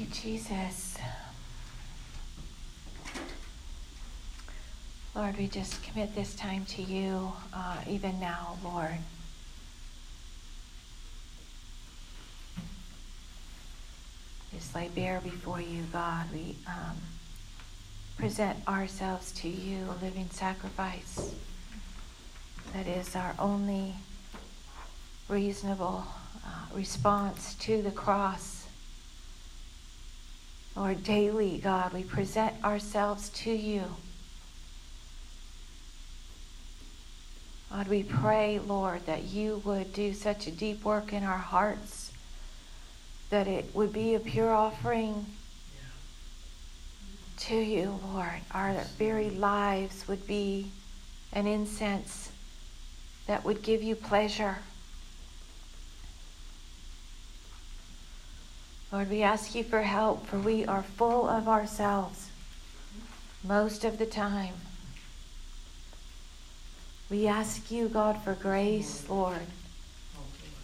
you, Jesus. Lord, we just commit this time to you, uh, even now, Lord. Just lay bare before you, God. We um, present ourselves to you, a living sacrifice that is our only reasonable uh, response to the cross. Lord, daily, God, we present ourselves to you. God, we pray, Lord, that you would do such a deep work in our hearts, that it would be a pure offering to you, Lord. Our very lives would be an incense that would give you pleasure. Lord, we ask you for help, for we are full of ourselves most of the time. We ask you, God, for grace, Lord,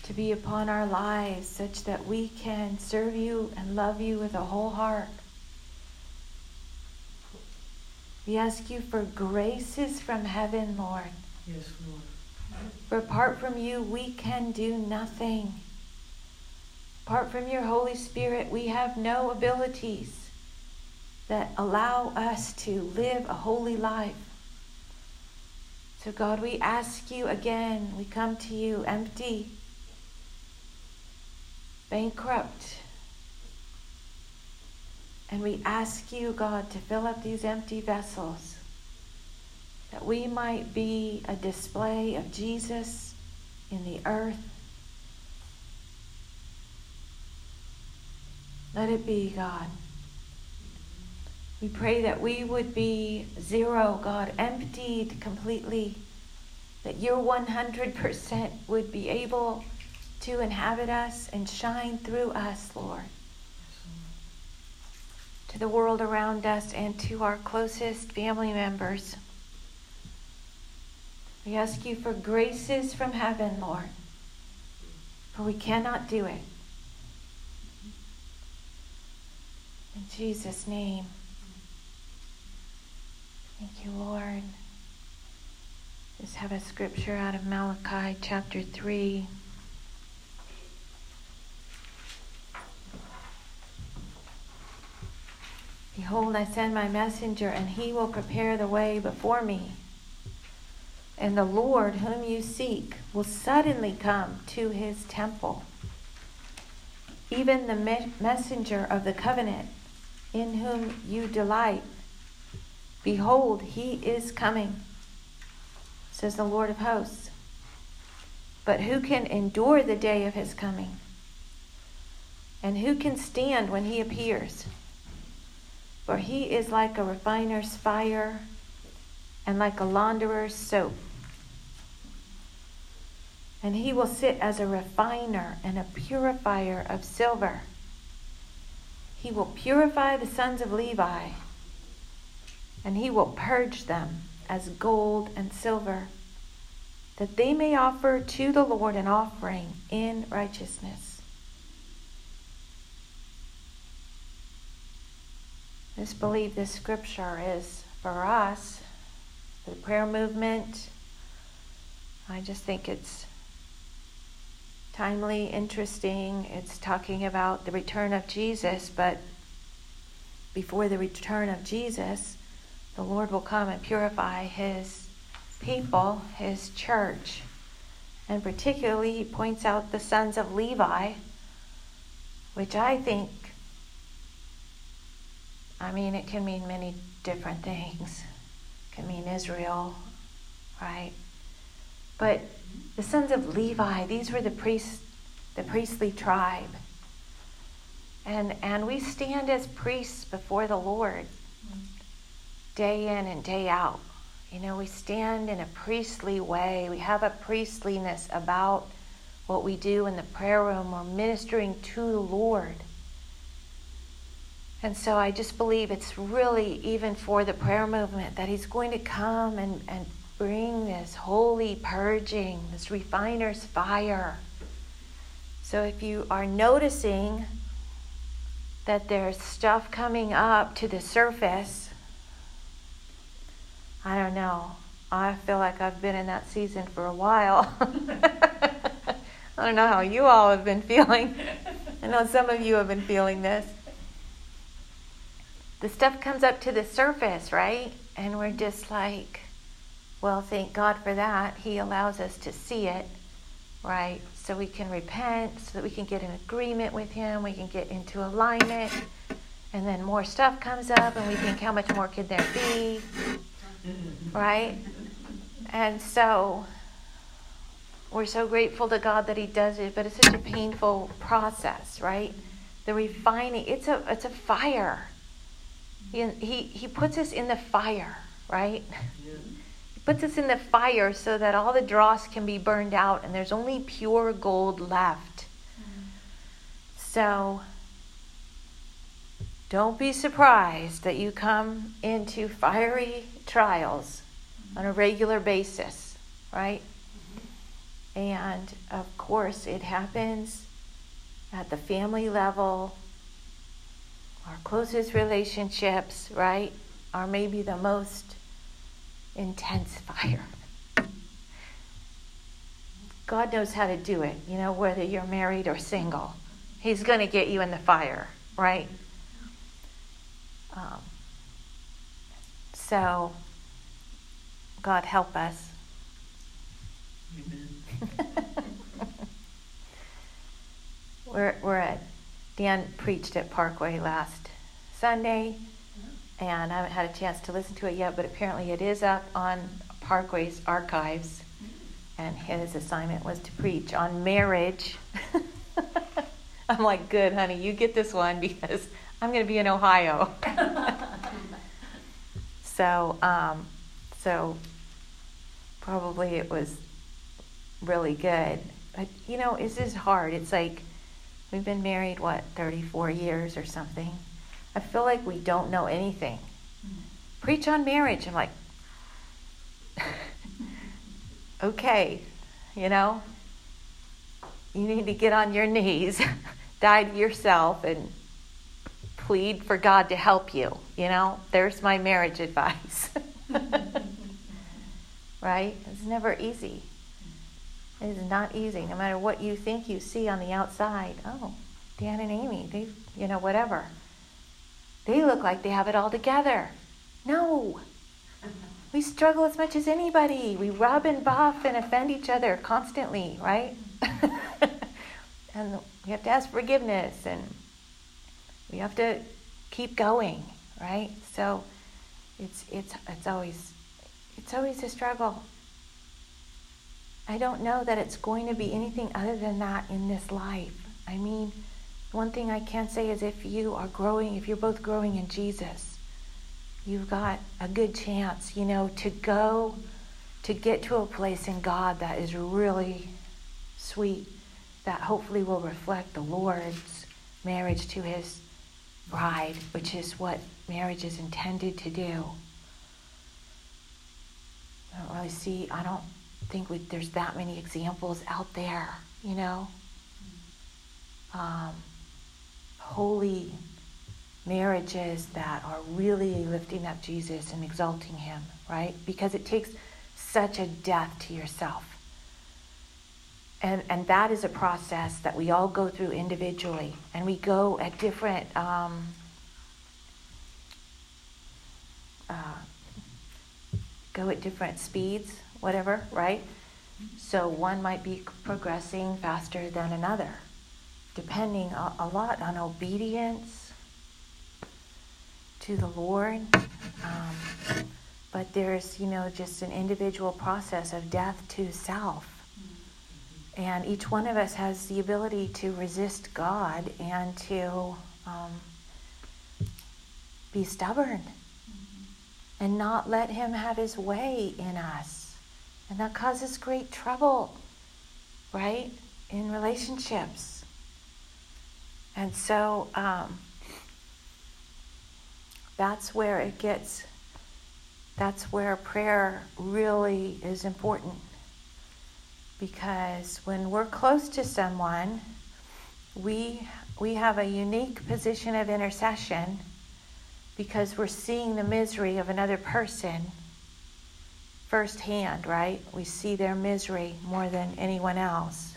to be upon our lives such that we can serve you and love you with a whole heart. We ask you for graces from heaven, Lord. Yes, Lord. For apart from you, we can do nothing. Apart from your Holy Spirit, we have no abilities that allow us to live a holy life. So, God, we ask you again, we come to you empty, bankrupt. And we ask you, God, to fill up these empty vessels that we might be a display of Jesus in the earth. Let it be, God. We pray that we would be zero, God, emptied completely, that your 100% would be able to inhabit us and shine through us, Lord, to the world around us and to our closest family members. We ask you for graces from heaven, Lord, for we cannot do it. In Jesus' name. Thank you, Lord. Just have a scripture out of Malachi chapter 3. Behold, I send my messenger, and he will prepare the way before me. And the Lord whom you seek will suddenly come to his temple. Even the me- messenger of the covenant in whom you delight. Behold, he is coming, says the Lord of hosts. But who can endure the day of his coming? And who can stand when he appears? For he is like a refiner's fire and like a launderer's soap and he will sit as a refiner and a purifier of silver. He will purify the sons of Levi, and he will purge them as gold and silver, that they may offer to the Lord an offering in righteousness. I just believe this scripture is for us, the prayer movement. I just think it's timely, interesting. It's talking about the return of Jesus, but before the return of Jesus, the Lord will come and purify his people, his church. And particularly, he points out the sons of Levi, which I think, I mean, it can mean many different things. It can mean Israel, right? But the sons of Levi, these were the priests, the priestly tribe. And, and we stand as priests before the Lord day in and day out. You know, we stand in a priestly way. We have a priestliness about what we do in the prayer room. We're ministering to the Lord. And so I just believe it's really even for the prayer movement that He's going to come and, and bring this holy purging, this refiner's fire. So if you are noticing that there's stuff coming up to the surface. I don't know. I feel like I've been in that season for a while. I don't know how you all have been feeling. I know some of you have been feeling this. The stuff comes up to the surface, right? And we're just like, well, thank God for that. He allows us to see it, right? So we can repent, so that we can get in agreement with Him, we can get into alignment. And then more stuff comes up, and we think, how much more could there be? Right? And so we're so grateful to God that He does it, but it's such a painful process, right? The refining, it's a, it's a fire. He, he, he puts us in the fire, right? Yeah. Puts us in the fire so that all the dross can be burned out and there's only pure gold left. Mm-hmm. So don't be surprised that you come into fiery trials on a regular basis, right? And of course, it happens at the family level. Our closest relationships, right, are maybe the most intense fire. God knows how to do it, you know, whether you're married or single. He's going to get you in the fire, right? Um, so, God help us. Amen. we're, we're at, Dan preached at Parkway last Sunday, and I haven't had a chance to listen to it yet, but apparently it is up on Parkway's archives. And his assignment was to preach on marriage. I'm like, good, honey, you get this one because I'm going to be in Ohio. so, um, so probably it was really good. But you know, it's just hard. It's like we've been married what 34 years or something. I feel like we don't know anything. Mm-hmm. Preach on marriage. I'm like, okay, you know, you need to get on your knees, die to yourself, and plead for God to help you. You know, there's my marriage advice. right? It's never easy. It is not easy, no matter what you think you see on the outside. Oh, Dan and Amy, they, you know, whatever. They look like they have it all together. No. We struggle as much as anybody. We rub and buff and offend each other constantly, right? and we have to ask forgiveness and we have to keep going, right? So it's it's it's always it's always a struggle. I don't know that it's going to be anything other than that in this life. I mean, one thing I can say is if you are growing, if you're both growing in Jesus, you've got a good chance, you know, to go to get to a place in God that is really sweet, that hopefully will reflect the Lord's marriage to his bride, which is what marriage is intended to do. I don't really see, I don't think we, there's that many examples out there, you know? Um, holy marriages that are really lifting up Jesus and exalting him, right? Because it takes such a death to yourself. And, and that is a process that we all go through individually. And we go at different um, uh, go at different speeds, whatever, right? So one might be progressing faster than another, depending a, a lot on obedience to the Lord. Um, but there's, you know, just an individual process of death to self. And each one of us has the ability to resist God and to um, be stubborn and not let Him have His way in us. And that causes great trouble, right, in relationships. And so um, that's where it gets, that's where prayer really is important. Because when we're close to someone, we we have a unique position of intercession because we're seeing the misery of another person firsthand, right? We see their misery more than anyone else.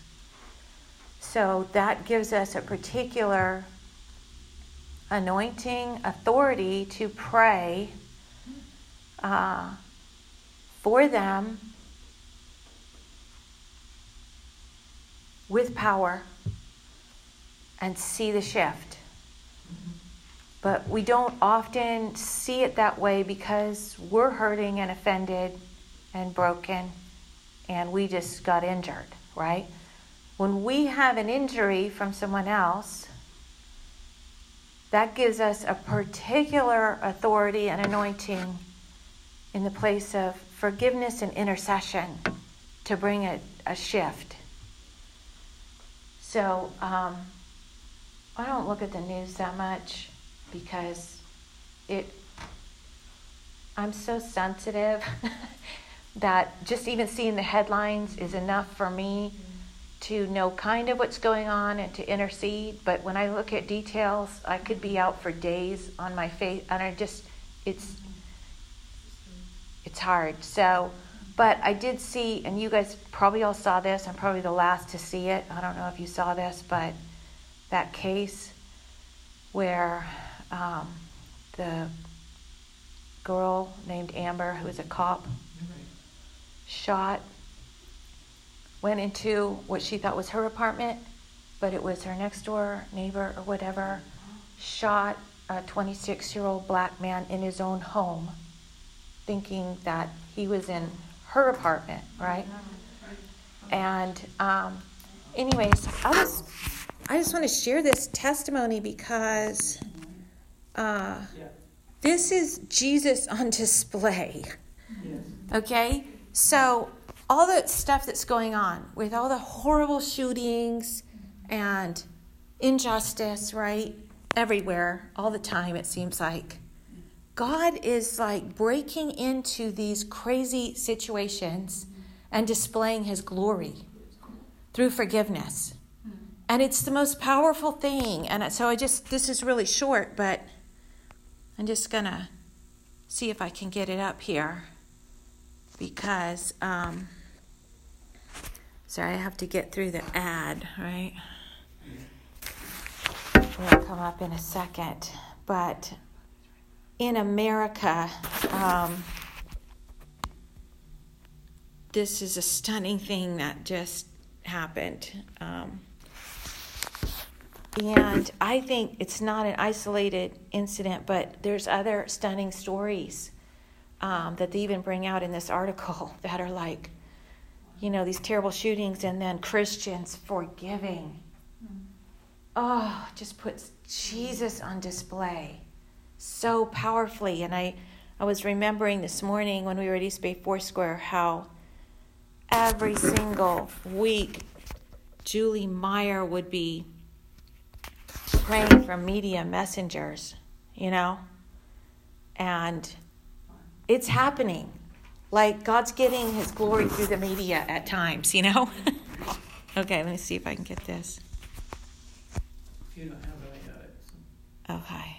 So that gives us a particular anointing, authority to pray uh, for them with power and see the shift. But we don't often see it that way because we're hurting and offended and broken and we just got injured, right? When we have an injury from someone else, that gives us a particular authority and anointing in the place of forgiveness and intercession to bring a, a shift. So um, I don't look at the news that much because it. I'm so sensitive that just even seeing the headlines is enough for me to know kind of what's going on and to intercede. But when I look at details, I could be out for days on my face, and I just it's it's hard. So but I did see, and you guys probably all saw this. I'm probably the last to see it. I don't know if you saw this, but that case where um, the girl named Amber, who was a cop, shot, went into what she thought was her apartment, but it was her next door neighbor or whatever, shot a 26 year old black man in his own home, thinking that he was in her apartment, right? And um, anyways, I just I just want to share this testimony because uh, this is Jesus on display. Okay, so all the stuff that's going on with all the horrible shootings and injustice, right? Everywhere, all the time, it seems like. God is like breaking into these crazy situations and displaying his glory through forgiveness. And it's the most powerful thing. And so I just, this is really short, but I'm just going to see if I can get it up here because, um, sorry, I have to get through the ad, right? It'll come up in a second. But in America, um, this is a stunning thing that just happened. Um, and I think it's not an isolated incident, but there's other stunning stories um, that they even bring out in this article that are like, you know, these terrible shootings and then Christians forgiving. Oh, just puts Jesus on display so powerfully. And I, I was remembering this morning when we were at East Bay Foursquare how every single week Julie Meyer would be praying for media messengers, you know? And it's happening. Like God's getting his glory through the media at times, you know? okay, let me see if I can get this. If you don't have it, I got it. Okay.